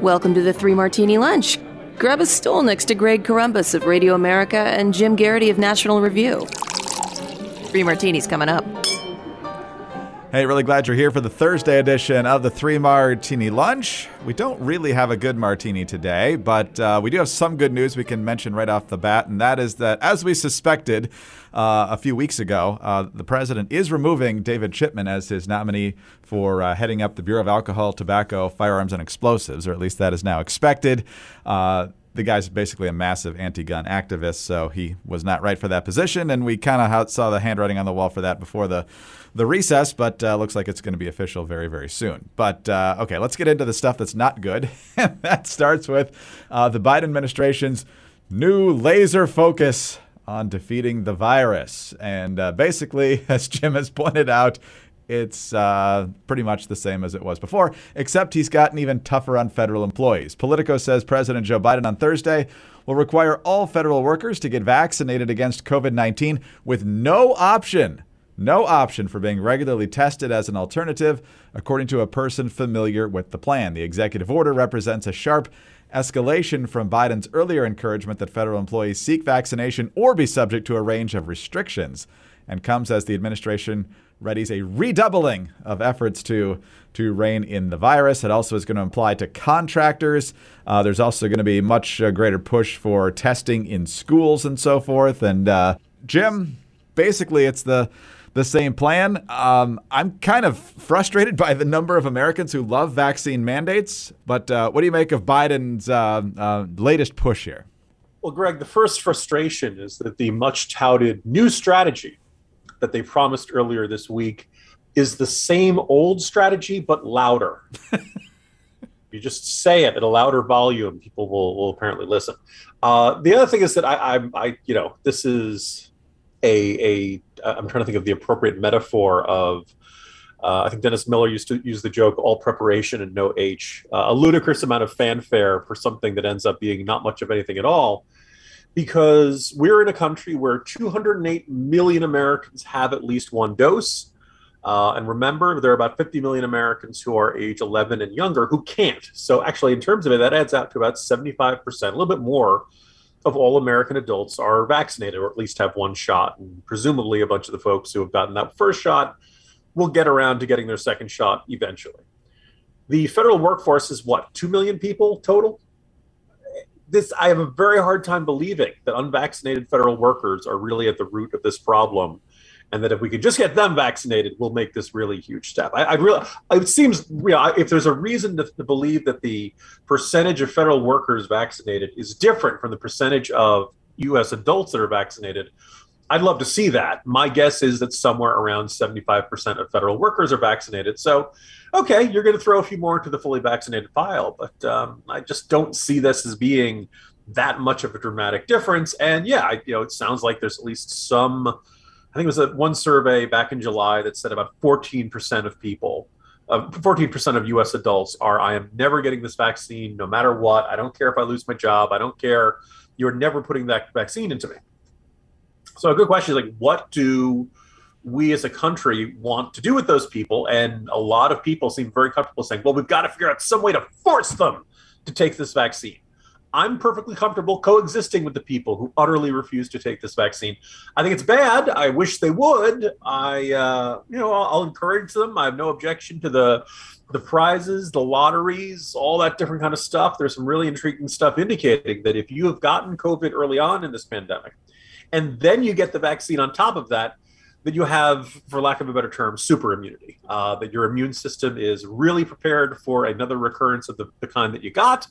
Welcome to the Three Martini Lunch. Grab a stool next to Greg Corombos of Radio America and Jim Geraghty of National Review. Three Martinis coming up. Hey, really glad you're here for the Thursday edition of the Three Martini Lunch. We don't really have a good martini today, but uh, we do have some good news we can mention right off the bat, and that is that, as we suspected uh, a few weeks ago, uh, the president is removing David Chipman as his nominee for uh, heading up the Bureau of Alcohol, Tobacco, Firearms, and Explosives, or at least that is now expected uh, the guy's basically a massive anti-gun activist, so he was not right for that position, and we kind of saw the handwriting on the wall for that before the the recess, but uh, looks like it's going to be official very, very soon. But uh, okay, let's get into the stuff that's not good. that starts with uh, the Biden administration's new laser focus on defeating the virus. And uh, basically, as Jim has pointed out, it's uh, pretty much the same as it was before, except he's gotten even tougher on federal employees. Politico says President Joe Biden on Thursday will require all federal workers to get vaccinated against COVID 19 with no option no option for being regularly tested as an alternative, according to a person familiar with the plan. The executive order represents a sharp escalation from Biden's earlier encouragement that federal employees seek vaccination or be subject to a range of restrictions, and comes as the administration readies a redoubling of efforts to to rein in the virus. It also is going to apply to contractors. Uh, there's also going to be much uh, greater push for testing in schools and so forth. And uh, Jim, basically, it's the the same plan. Um, I'm kind of frustrated by the number of Americans who love vaccine mandates, but uh, what do you make of Biden's uh, uh, latest push here? Well, Greg, the first frustration is that the much touted new strategy that they promised earlier this week is the same old strategy, but louder. you just say it at a louder volume, people will, will apparently listen. Uh, the other thing is that I, I, I, you know, this is a, a I'm trying to think of the appropriate metaphor of. Uh, I think Dennis Miller used to use the joke "all preparation and no H," uh, a ludicrous amount of fanfare for something that ends up being not much of anything at all, because we're in a country where 208 million Americans have at least one dose. Uh, and remember, there are about 50 million Americans who are age 11 and younger who can't. So, actually, in terms of it, that adds out to about 75%, a little bit more of all American adults are vaccinated or at least have one shot. And presumably, a bunch of the folks who have gotten that first shot will get around to getting their second shot eventually. The federal workforce is what, 2 million people total? This, I have a very hard time believing that unvaccinated federal workers are really at the root of this problem and that if we could just get them vaccinated, we'll make this really huge step. I, I really, it seems, you know, if there's a reason to, to, believe that the percentage of federal workers vaccinated is different from the percentage of U.S. adults that are vaccinated, I'd love to see that. My guess is that somewhere around 75% of federal workers are vaccinated. So, okay, you're going to throw a few more into the fully vaccinated file, but um, I just don't see this as being that much of a dramatic difference. And yeah, I, you know, it sounds like there's at least some I think it was a, one survey back in July that said about 14% of people, uh, 14% of US adults are, I am never getting this vaccine no matter what. I don't care if I lose my job. I don't care. You're never putting that vaccine into me. So a good question is like, what do we as a country want to do with those people? And a lot of people seem very comfortable saying, well, we've got to figure out some way to force them to take this vaccine. I'm perfectly comfortable coexisting with the people who utterly refuse to take this vaccine. I think it's bad. I wish they would. I, uh, you know, I'll, I'll, encourage them. I have no objection to the the prizes, the lotteries, all that different kind of stuff. There's some really intriguing stuff indicating that if you have gotten COVID early on in this pandemic, and then you get the vaccine on top of that, that you have, for lack of a better term, super immunity. Uh, that your immune system is really prepared for another recurrence of the, the kind that you got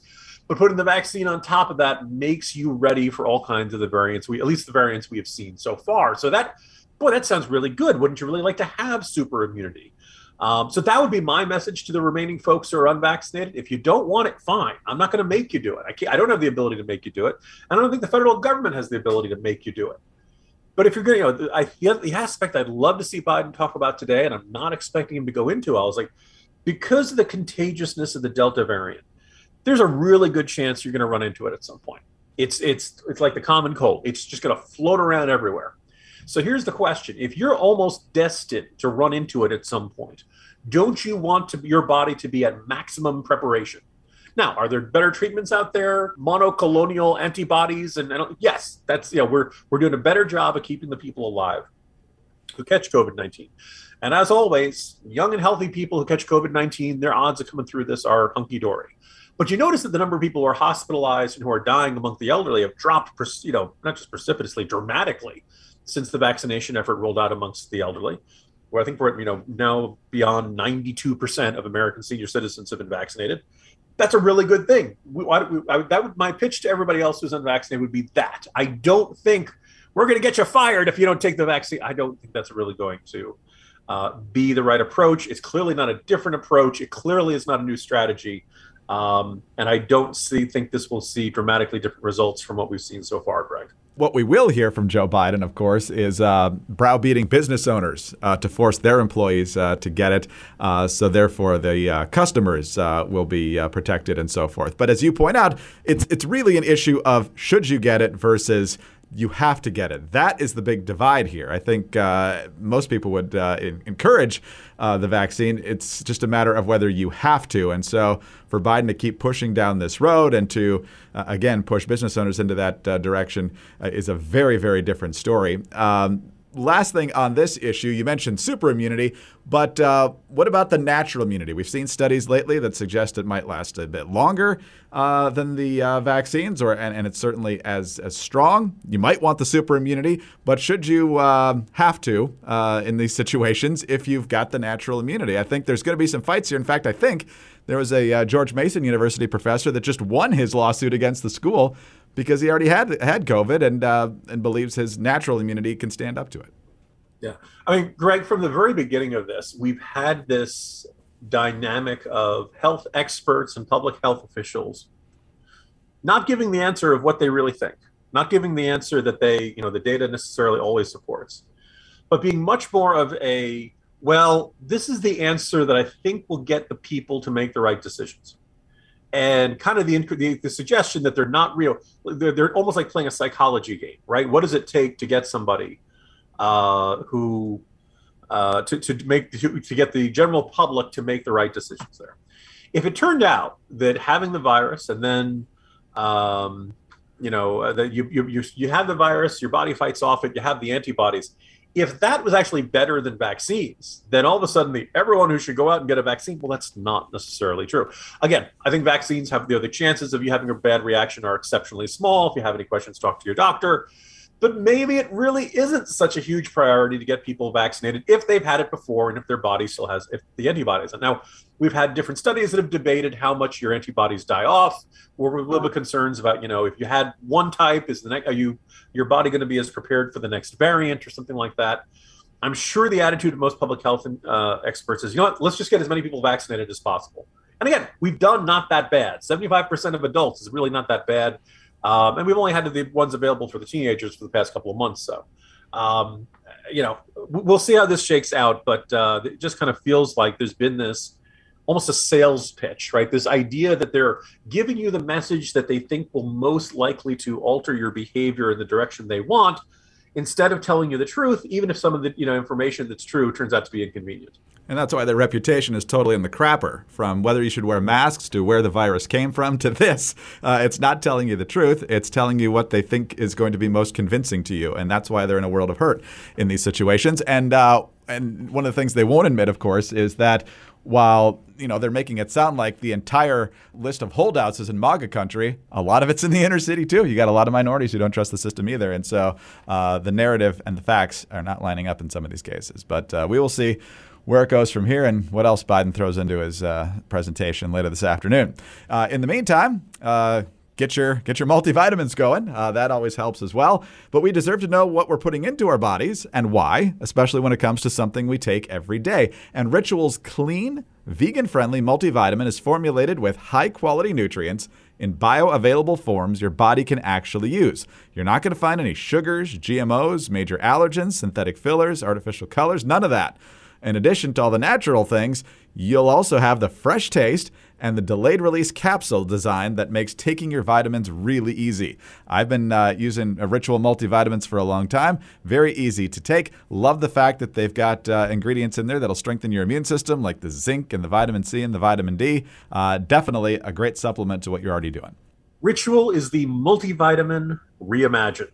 but putting the vaccine on top of that makes you ready for all kinds of the variants we at least the variants we have seen so far. So that boy that sounds really good. Wouldn't you really like to have super immunity? Um, so that would be my message to the remaining folks who are unvaccinated. If you don't want it fine. I'm not going to make you do it. I, can't, I don't have the ability to make you do it. And i don't think the federal government has the ability to make you do it. But if you're going, to, you know, I, the aspect I'd love to see Biden talk about today, and I'm not expecting him to go into, I was like, because of the contagiousness of the Delta variant, there's a really good chance you're going to run into it at some point. It's it's it's like the common cold. It's just going to float around everywhere. So here's the question: If you're almost destined to run into it at some point, don't you want to, your body to be at maximum preparation? Now, are there better treatments out there? Monoclonal antibodies, and, and yes, that's yeah, we're we're doing a better job of keeping the people alive who catch COVID nineteen. And as always, young and healthy people who catch COVID nineteen, their odds of coming through this are hunky dory. But you notice that the number of people who are hospitalized and who are dying among the elderly have dropped, you know, not just precipitously, dramatically since the vaccination effort rolled out amongst the elderly. Where I think we're, you know, now beyond 92% of American senior citizens have been vaccinated. That's a really good thing. We, we, I, that would my pitch to everybody else who's unvaccinated would be that. I don't think we're going to get you fired if you don't take the vaccine. I don't think that's really going to uh, be the right approach. It's clearly not a different approach. It clearly is not a new strategy. Um, and I don't see think this will see dramatically different results from what we've seen so far, Greg. What we will hear from Joe Biden, of course, is uh, browbeating business owners uh, to force their employees uh, to get it. Uh, so, therefore, the uh, customers uh, will be protected and so forth. But as you point out, it's it's really an issue of should you get it versus you have to get it. That is the big divide here. I think uh, most people would uh, in- encourage uh, the vaccine. It's just a matter of whether you have to. And so, for Biden to keep pushing down this road and to, uh, again, push business owners into that uh, direction uh, is a very, very different story. Um, last thing on this issue, you mentioned super immunity, but uh, what about the natural immunity? We've seen studies lately that suggest it might last a bit longer uh, than the uh, vaccines, or and, and, it's certainly as as strong. You might want the super immunity, but should you uh, have to uh, in these situations if you've got the natural immunity? I think there's going to be some fights here. In fact, I think there was a uh, George Mason University professor that just won his lawsuit against the school because he already had had COVID and uh, and believes his natural immunity can stand up to it. Yeah, I mean, Greg, from the very beginning of this, we've had this dynamic of health experts and public health officials not giving the answer of what they really think, not giving the answer that they, you know, the data necessarily always supports, but being much more of a well, this is the answer that I think will get the people to make the right decisions and kind of the, the, the suggestion that they're not real. They're, they're, almost like playing a psychology game, right? What does it take to get somebody uh, who uh, to, to make to, to get the general public to make the right decisions there? If it turned out that having the virus and then um, you know that you, you you have the virus, your body fights off it, you have the antibodies, if that was actually better than vaccines, then all of a sudden the everyone who should go out and get a vaccine, well, that's not necessarily true. Again, I think vaccines have you know, the chances of you having a bad reaction are exceptionally small. If you have any questions, talk to your doctor but maybe it really isn't such a huge priority to get people vaccinated if they've had it before and if their body still has if the antibodies. Now we've had different studies that have debated how much your antibodies die off. We're a little bit concerns about, you know, if you had one type, is the next are you your body going to be as prepared for the next variant or something like that? I'm sure the attitude of most public health uh, experts is, you know what, let's just get as many people vaccinated as possible. And again, we've done not that bad. 75% of adults is really not that bad. Um, and we've only had the ones available for the teenagers for the past couple of months. So, um, you know, we'll see how this shakes out. But uh, it just kind of feels like there's been this almost a sales pitch, right? This idea that they're giving you the message that they think will most likely to alter your behavior in the direction they want, instead of telling you the truth, even if some of the you know information that's true turns out to be inconvenient. And that's why their reputation is totally in the crapper. From whether you should wear masks to where the virus came from to this, uh, it's not telling you the truth. It's telling you what they think is going to be most convincing to you, and that's why they're in a world of hurt in these situations. And uh, and one of the things they won't admit, of course, is that while you know they're making it sound like the entire list of holdouts is in MAGA country, a lot of it's in the inner city too. You got a lot of minorities who don't trust the system either, and so uh, the narrative and the facts are not lining up in some of these cases. But uh, we will see where it goes from here and what else Biden throws into his uh, presentation later this afternoon. Uh, in the meantime, uh, get your get your multivitamins going. Uh, that always helps as well. But we deserve to know what we're putting into our bodies and why, especially when it comes to something we take every day. And Ritual's clean, vegan-friendly multivitamin is formulated with high-quality nutrients in bioavailable forms your body can actually use. You're not going to find any sugars, GMOs, major allergens, synthetic fillers, artificial colors, none of that. In addition to all the natural things, you'll also have the fresh taste and the delayed release capsule design that makes taking your vitamins really easy. I've been uh, using Ritual multivitamins for a long time. Very easy to take. Love the fact that they've got uh, ingredients in there that'll strengthen your immune system, like the zinc and the vitamin C and the vitamin D. Uh, definitely a great supplement to what you're already doing. Ritual is the multivitamin reimagined.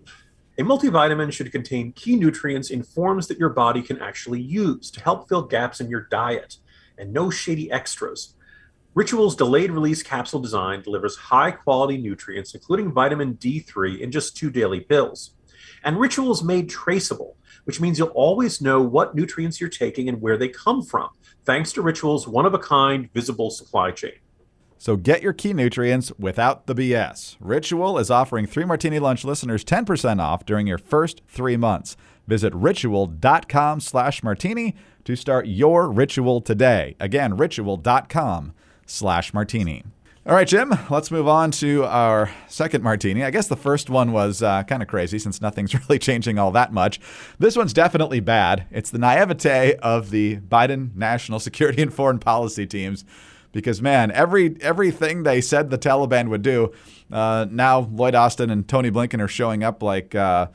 A multivitamin should contain key nutrients in forms that your body can actually use to help fill gaps in your diet and no shady extras. Ritual's delayed release capsule design delivers high quality nutrients, including vitamin D3, in just two daily pills. And Ritual's made traceable, which means you'll always know what nutrients you're taking and where they come from, thanks to Ritual's one of a kind visible supply chain. So get your key nutrients without the BS. Ritual is offering 3 Martini Lunch listeners 10% off during your first 3 months. Visit ritual.com slash martini to start your ritual today. Again, ritual.com slash martini. All right, Jim, let's move on to our second martini. I guess the first one was uh, kind of crazy since nothing's really changing all that much. This one's definitely bad. It's the naivete of the Biden national security and foreign policy teams because man, every everything they said the Taliban would do, uh, now Lloyd Austin and Tony Blinken are showing up like uh,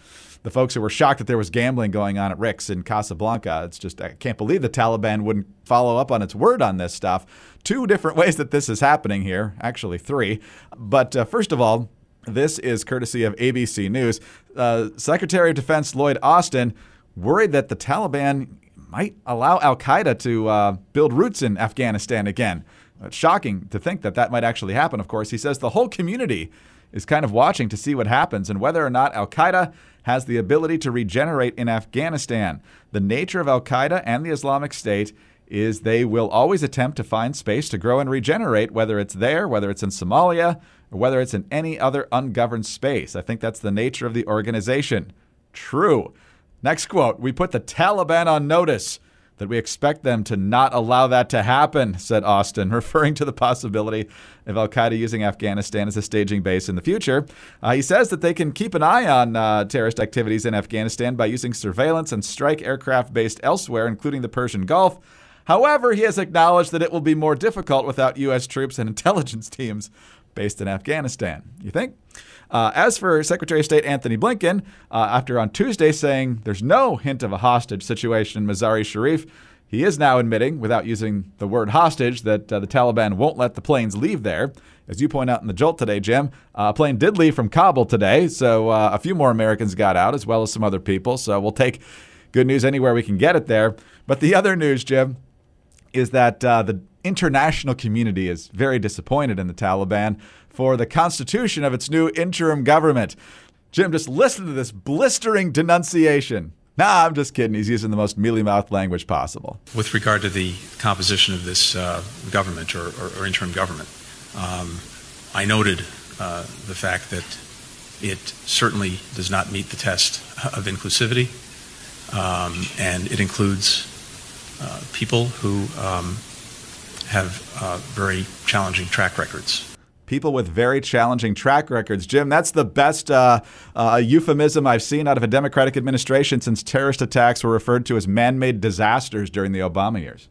the folks who were shocked that there was gambling going on at Rick's in Casablanca. It's just I can't believe the Taliban wouldn't follow up on its word on this stuff. Two different ways that this is happening here, actually three. But uh, first of all. This is courtesy of ABC News. Uh, Secretary of Defense Lloyd Austin worried that the Taliban might allow Al Qaeda to uh, build roots in Afghanistan again. It's shocking to think that that might actually happen, of course. He says the whole community is kind of watching to see what happens and whether or not Al Qaeda has the ability to regenerate in Afghanistan. The nature of Al Qaeda and the Islamic State is they will always attempt to find space to grow and regenerate, whether it's there, whether it's in Somalia, or whether it's in any other ungoverned space. I think that's the nature of the organization. True. Next quote We put the Taliban on notice that we expect them to not allow that to happen, said Austin, referring to the possibility of Al Qaeda using Afghanistan as a staging base in the future. Uh, he says that they can keep an eye on uh, terrorist activities in Afghanistan by using surveillance and strike aircraft based elsewhere, including the Persian Gulf. However, he has acknowledged that it will be more difficult without U.S. troops and intelligence teams based in Afghanistan. You think? Uh, as for Secretary of State Antony Blinken, uh, after on Tuesday saying there's no hint of a hostage situation in Mazar-e Sharif, he is now admitting, without using the word hostage, that uh, the Taliban won't let the planes leave there. As you point out in the Jolt today, Jim, uh, a plane did leave from Kabul today, so uh, a few more Americans got out, as well as some other people. So we'll take good news anywhere we can get it there. But the other news, Jim, is that uh, the international community is very disappointed in the Taliban for the constitution of its new interim government. Jim, just listen to this blistering denunciation. Nah, I'm just kidding. He's using the most mealy mouthed language possible. With regard to the composition of this uh, government or, or, or, interim government, um, I noted uh, the fact that it certainly does not meet the test of inclusivity, um, and it includes uh, people who um, have uh, very challenging track records people with very challenging track records. Jim, that's the best uh, uh, euphemism I've seen out of a Democratic administration since terrorist attacks were referred to as man made disasters during the Obama years.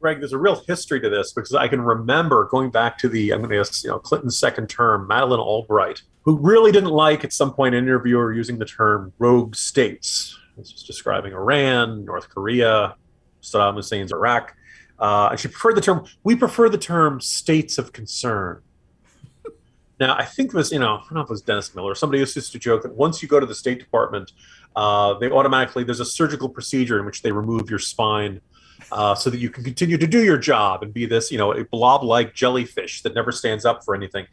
Greg, there's a real history to this because I can remember going back to the I'm going to guess, you know Clinton's second term, Madeleine Albright, who really didn't like at some point an interviewer using the term rogue states. This was describing Iran, North Korea, Saddam Hussein's Iraq. Uh, and she preferred the term, we prefer the term states of concern. Now, I think was, you know, I don't know if it was Dennis Miller. Somebody used to joke that once you go to the State Department, uh, they automatically, there's a surgical procedure in which they remove your spine uh, so that you can continue to do your job and be this, you know, a blob like jellyfish that never stands up for anything.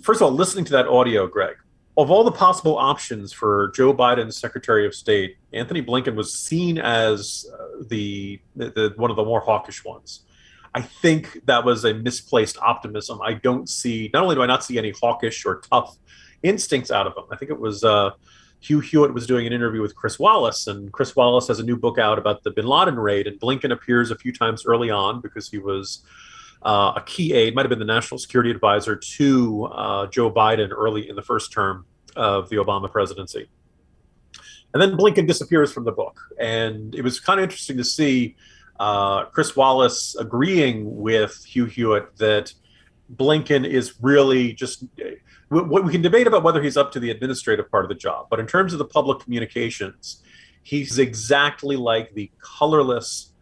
First of all, listening to that audio, Greg, of all the possible options for Joe Biden's Secretary of State, Antony Blinken was seen as uh, the, the, one of the more hawkish ones. I think that was a misplaced optimism. I don't see, not only do I not see any hawkish or tough instincts out of him, I think it was uh, Hugh Hewitt was doing an interview with Chris Wallace, and Chris Wallace has a new book out about the bin Laden raid, and Blinken appears a few times early on because he was. Uh, a key aide, might have been the national security advisor to uh, Joe Biden early in the first term of the Obama presidency. And then Blinken disappears from the book. And it was kind of interesting to see uh, Chris Wallace agreeing with Hugh Hewitt that Blinken is really just what we can debate about whether he's up to the administrative part of the job, but in terms of the public communications, he's exactly like the colorless,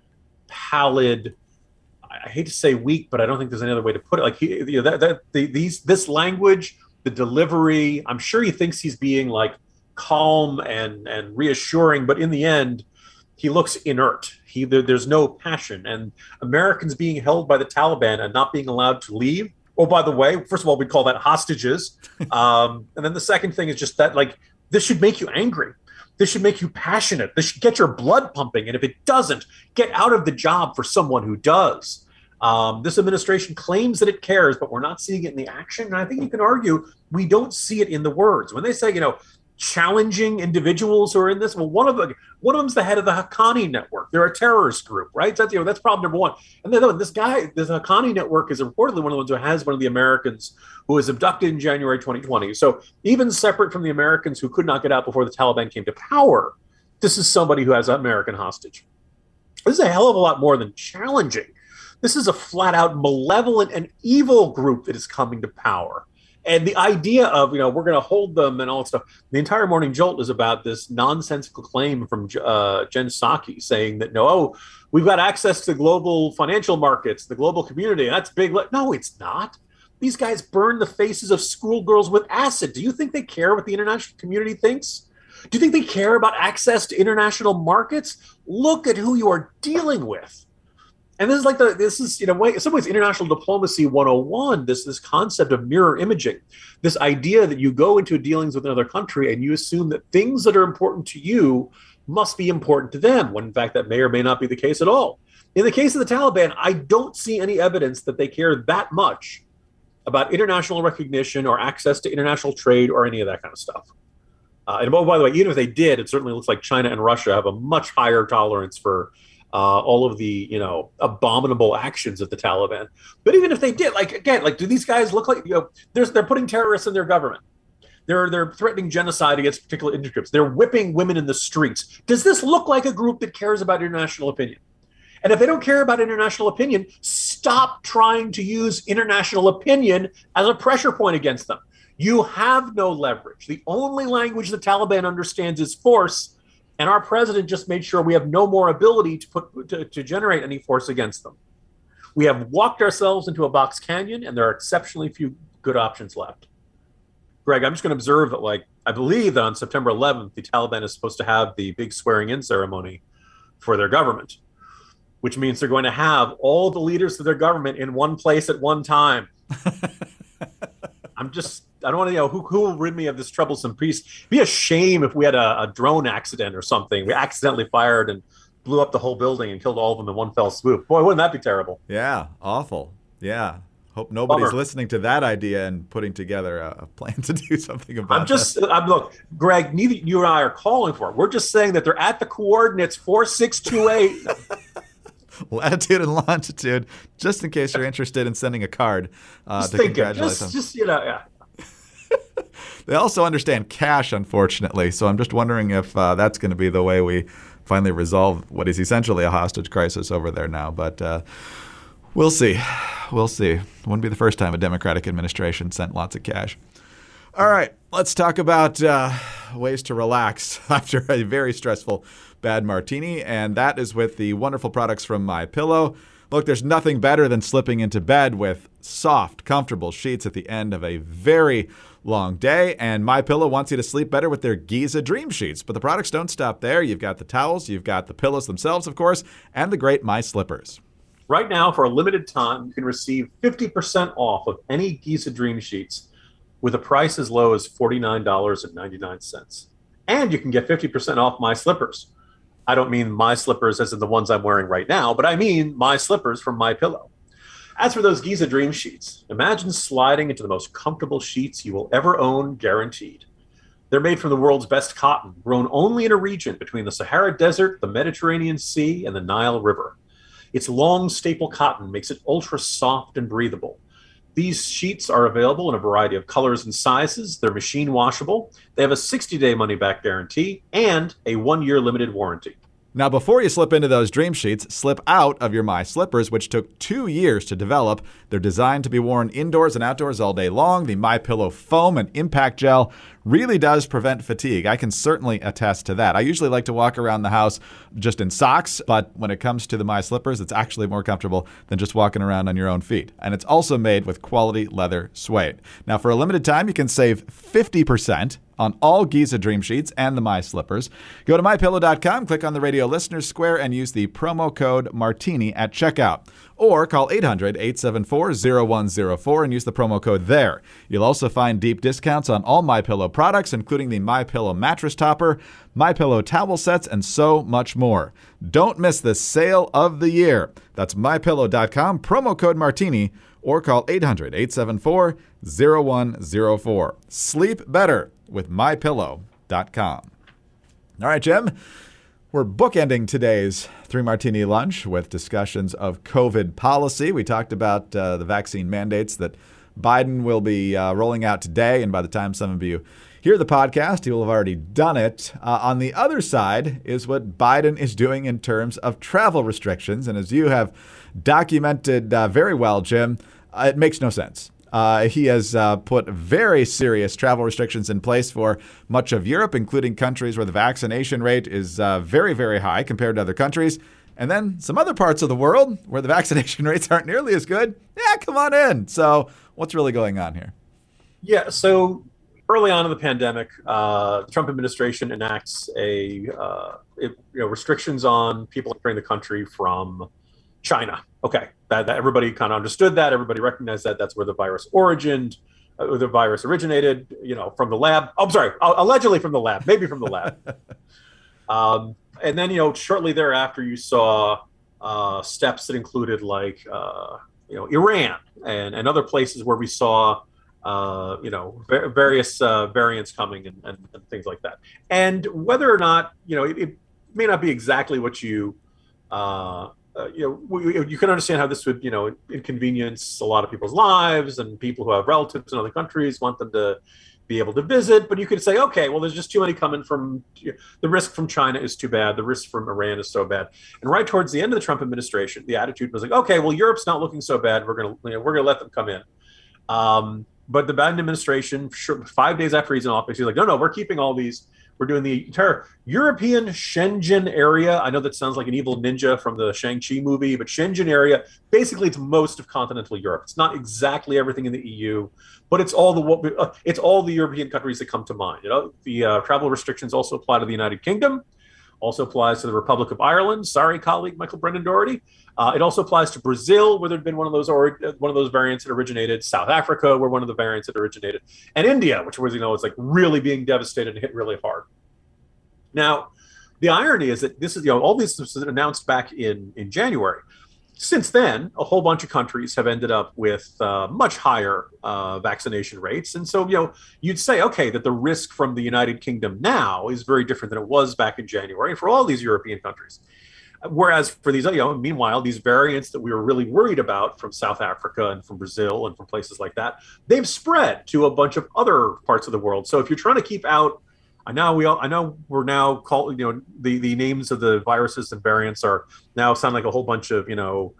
pallid. I hate to say weak, but I don't think there's any other way to put it. Like he, you know, that, that the, these this language, the delivery. I'm sure he thinks he's being like calm and and reassuring, but in the end, he looks inert. He there, there's no passion, and Americans being held by the Taliban and not being allowed to leave. Oh, by the way, first of all, we call that hostages, um, and then the second thing is just that like this should make you angry. This should make you passionate. This should get your blood pumping, and if it doesn't, get out of the job for someone who does. Um, this administration claims that it cares, but we're not seeing it in the action. And I think you can argue we don't see it in the words. When they say, you know, challenging individuals who are in this. Well, one of the one of them's the head of the Haqqani network. They're a terrorist group, right? That's you know that's problem number one. And then this guy, this Haqqani network, is reportedly one of the ones who has one of the Americans who was abducted in January 2020. So even separate from the Americans who could not get out before the Taliban came to power, this is somebody who has an American hostage. This is a hell of a lot more than challenging. This is a flat out malevolent and evil group that is coming to power and the idea of you know we're going to hold them and all that stuff the entire morning jolt is about this nonsensical claim from uh, jen saying that no oh, we've got access to global financial markets the global community that's big no it's not. These guys burn the faces of schoolgirls with acid. Do you think they care what the international community thinks? Do you think they care about access to international markets? Look at who you are dealing with and this is like the this is you know in some ways international diplomacy 101 this this concept of mirror imaging. This idea that you go into dealings with another country and you assume that things that are important to you must be important to them when in fact that may or may not be the case at all. In the case of the taliban i don't see any evidence that they care that much about international recognition or access to international trade or any of that kind of stuff. Uh, and oh, by the way even if they did it certainly looks like china and russia have a much higher tolerance for uh, all of the you know abominable actions of the Taliban. But even if they did, like again, like do these guys look like you know they're they're putting terrorists in their government? They're they're threatening genocide against particular interest groups. They're whipping women in the streets. Does this look like a group that cares about international opinion? And if they don't care about international opinion, stop trying to use international opinion as a pressure point against them. You have no leverage. The only language the Taliban understands is force and our president just made sure we have no more ability to put to, to generate any force against them. We have walked ourselves into a box canyon, and there are exceptionally few good options left. Greg, I'm just going to observe that, like, I believe that on September 11th, the Taliban is supposed to have the big swearing in ceremony for their government, which means they're going to have all the leaders of their government in one place at one time. I'm just I don't want to you know who who will rid me of this troublesome piece. It'd be a shame if we had a, a, drone accident or something. We accidentally fired and blew up the whole building and killed all of them in one fell swoop. Boy, wouldn't that be terrible? Yeah, awful. Yeah. Hope nobody's Bummer. listening to that idea and putting together a, a plan to do something about it. I'm just, that. I'm look, Greg. Neither you and I are calling for it. We're just saying that they're at the coordinates four six two eight. latitude and longitude, just in case you're interested in sending a card uh, to congratulate just, them. Just you know, yeah. they also understand cash, unfortunately. So I'm just wondering if uh, that's going to be the way we finally resolve what is essentially a hostage crisis over there now. But uh, we'll see. We'll see. Wouldn't be the first time a Democratic administration sent lots of cash. All right, let's talk about uh, ways to relax after a very stressful bad martini, and that is with the wonderful products from My Pillow. Look, there's nothing better than slipping into bed with soft, comfortable sheets at the end of a very long day. And My Pillow wants you to sleep better with their Giza Dream Sheets. But the products don't stop there. You've got the towels, you've got the pillows themselves, of course, and the great My Slippers. Right now, for a limited time, you can receive 50% off of any Giza Dream Sheets with a price as low as $49.99. And you can get 50% off My Slippers. I don't mean my slippers as in the ones I'm wearing right now, but I mean my slippers from my pillow. As for those Giza Dream Sheets, imagine sliding into the most comfortable sheets you will ever own, guaranteed. They're made from the world's best cotton, grown only in a region between the Sahara Desert, the Mediterranean Sea, and the Nile River. Its long staple cotton makes it ultra soft and breathable. These sheets are available in a variety of colors and sizes. They're machine washable. They have a 60 day money back guarantee and a one year limited warranty. Now, before you slip into those dream sheets, slip out of your My Slippers, which took two years to develop. They're designed to be worn indoors and outdoors all day long. The My Pillow foam and impact gel really does prevent fatigue. I can certainly attest to that. I usually like to walk around the house just in socks, but when it comes to the My Slippers, it's actually more comfortable than just walking around on your own feet. And it's also made with quality leather suede. Now, for a limited time, you can save 50% on all Giza Dream Sheets and the My Slippers. Go to mypillow.com, click on the radio listeners square, and use the promo code Martini at checkout. Or call 800 874 0104 and use the promo code there. You'll also find deep discounts on all My Pillow products, including the My Pillow mattress topper, My Pillow towel sets, and so much more. Don't miss the sale of the year. That's mypillow.com, promo code Martini, or call 800 874 0104. Sleep better with mypillow.com. All right, Jim. We're bookending today's Three Martini Lunch with discussions of COVID policy. We talked about uh, the vaccine mandates that Biden will be uh, rolling out today, and by the time some of you hear the podcast, he will have already done it. Uh, on the other side is what Biden is doing in terms of travel restrictions. And as you have documented uh, very well, Jim, uh, it makes no sense. Uh, he has uh, put very serious travel restrictions in place for much of Europe, including countries where the vaccination rate is uh, very, very high compared to other countries. And then some other parts of the world where the vaccination rates aren't nearly as good. Yeah, come on in. So, what's really going on here? Yeah, so early on in the pandemic, uh, the Trump administration enacts a uh, it, you know restrictions on people entering the country from China. Okay, that, that everybody kind of understood that. Everybody recognized that. That's where the virus origined. Uh, the virus originated, you know, from the lab. Oh, I'm sorry, allegedly from the lab, maybe from the lab. um, and then, you know, shortly thereafter, you saw uh, steps that included like, uh, you know, Iran and, and other places where we saw, uh, you know, various uh, variants coming and, and, and, things like that. And whether or not, you know, it, it may not be exactly what you uh, you know, you can understand how this would, you know, inconvenience a lot of people's lives, and people who have relatives in other countries want them to be able to visit. But you could say, okay, well, there's just too many coming from the risk from China is too bad. The risk from Iran is so bad. And right towards the end of the Trump administration, the attitude was like, okay, well, Europe's not looking so bad. We're gonna, you know, we're gonna let them come in. Um, but the Biden administration, five days after he's in office, he's like, no, no, we're keeping all these we're doing the entire European Schengen area. I know that sounds like an evil ninja from the Shang-Chi movie, but Schengen area, basically it's most of continental Europe. It's not exactly everything in the EU, but it's all the uh, it's all the European countries that come to mind. You know, the uh, travel restrictions also apply to the United Kingdom, also applies to the Republic of Ireland. Sorry, colleague Michael Brendan Doherty. Uh, it also applies to Brazil, where there'd been one of those or one of those variants that originated. South Africa, where one of the variants that originated, and India, which was you know it's like really being devastated and hit really hard. Now, the irony is that this is you know all this was announced back in in January. Since then, a whole bunch of countries have ended up with uh, much higher uh, vaccination rates, and so you know you'd say okay that the risk from the United Kingdom now is very different than it was back in January for all these European countries. Whereas for these, you know, meanwhile, these variants that we were really worried about from South Africa and from Brazil and from places like that, they've spread to a bunch of other parts of the world. So if you're trying to keep out, I know we all, I know we're now called, you know, the the names of the viruses and variants are now sound like a whole bunch of, you know,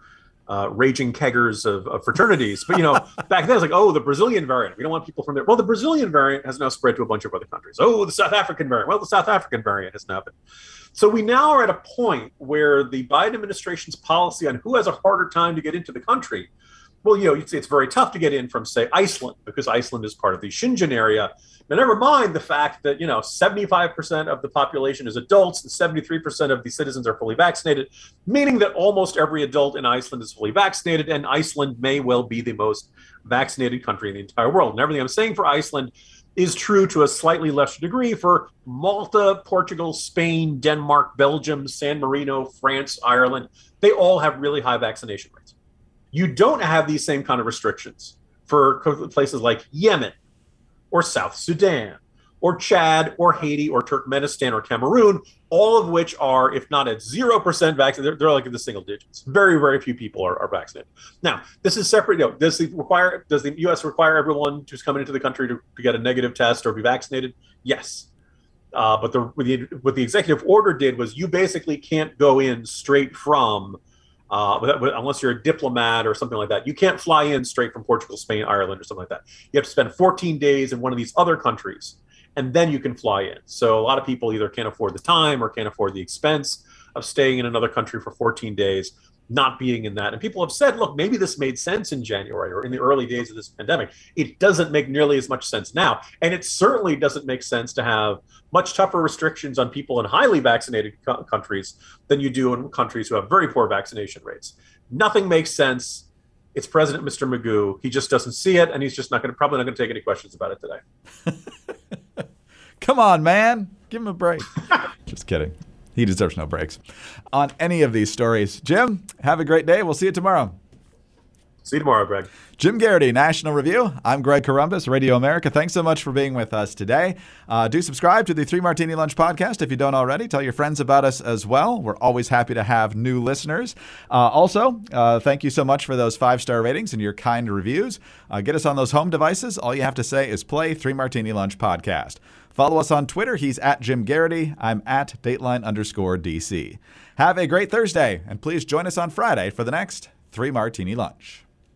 uh, raging keggers of, of, fraternities. But you know, back then it's like, oh, the Brazilian variant. We don't want people from there. Well, the Brazilian variant has now spread to a bunch of other countries. Oh, the South African variant. Well, the South African variant has now been. So we now are at a point where the Biden administration's policy on who has a harder time to get into the country. Well, you know, you'd it's very tough to get in from, say, Iceland, because Iceland is part of the Schengen area. Now, never mind the fact that, you know, 75% of the population is adults and 73% of the citizens are fully vaccinated, meaning that almost every adult in Iceland is fully vaccinated, and Iceland may well be the most vaccinated country in the entire world. And everything I'm saying for Iceland is true to a slightly lesser degree for Malta, Portugal, Spain, Denmark, Belgium, San Marino, France, Ireland. They all have really high vaccination rates. You don't have these same kind of restrictions for places like Yemen or South Sudan or Chad or Haiti or Turkmenistan or Cameroon, all of which are, if not at 0% vaccinated, they're, they're like in the single digits. Very, very few people are, are vaccinated. Now, this is separate. You know, does the require does the US require everyone who's coming into the country to, to get a negative test or be vaccinated? Yes. Uh, but the what, the what the executive order did was you basically can't go in straight from uh, unless you're a diplomat or something like that. You can't fly in straight from Portugal, Spain, Ireland, or something like that. You have to spend 14 days in one of these other countries, and then you can fly in. So a lot of people either can't afford the time or can't afford the expense of staying in another country for 14 days not being in that. And people have said, look, maybe this made sense in January or in the early days of this pandemic. It doesn't make nearly as much sense now. And it certainly doesn't make sense to have much tougher restrictions on people in highly vaccinated co- countries than you do in countries who have very poor vaccination rates. Nothing makes sense. It's President Mr. Magoo. He just doesn't see it, and he's just not going to probably not going to take any questions about it today. Come on, man. Give him a break. just kidding. He deserves no breaks on any of these stories. Jim, have a great day. We'll see you tomorrow. See you tomorrow, Greg. Jim Geraghty, National Review. I'm Greg Corombos, Radio America. Thanks so much for being with us today. Uh, do subscribe to the Three Martini Lunch podcast if you don't already. Tell your friends about us as well. We're always happy to have new listeners. Uh, also, uh, thank you so much for those five star ratings and your kind reviews. Uh, get us on those home devices. All you have to say is play Three Martini Lunch podcast. Follow us on Twitter. He's at Jim Geraghty. I'm at Dateline underscore DC. Have a great Thursday, and please join us on Friday for the next Three Martini Lunch.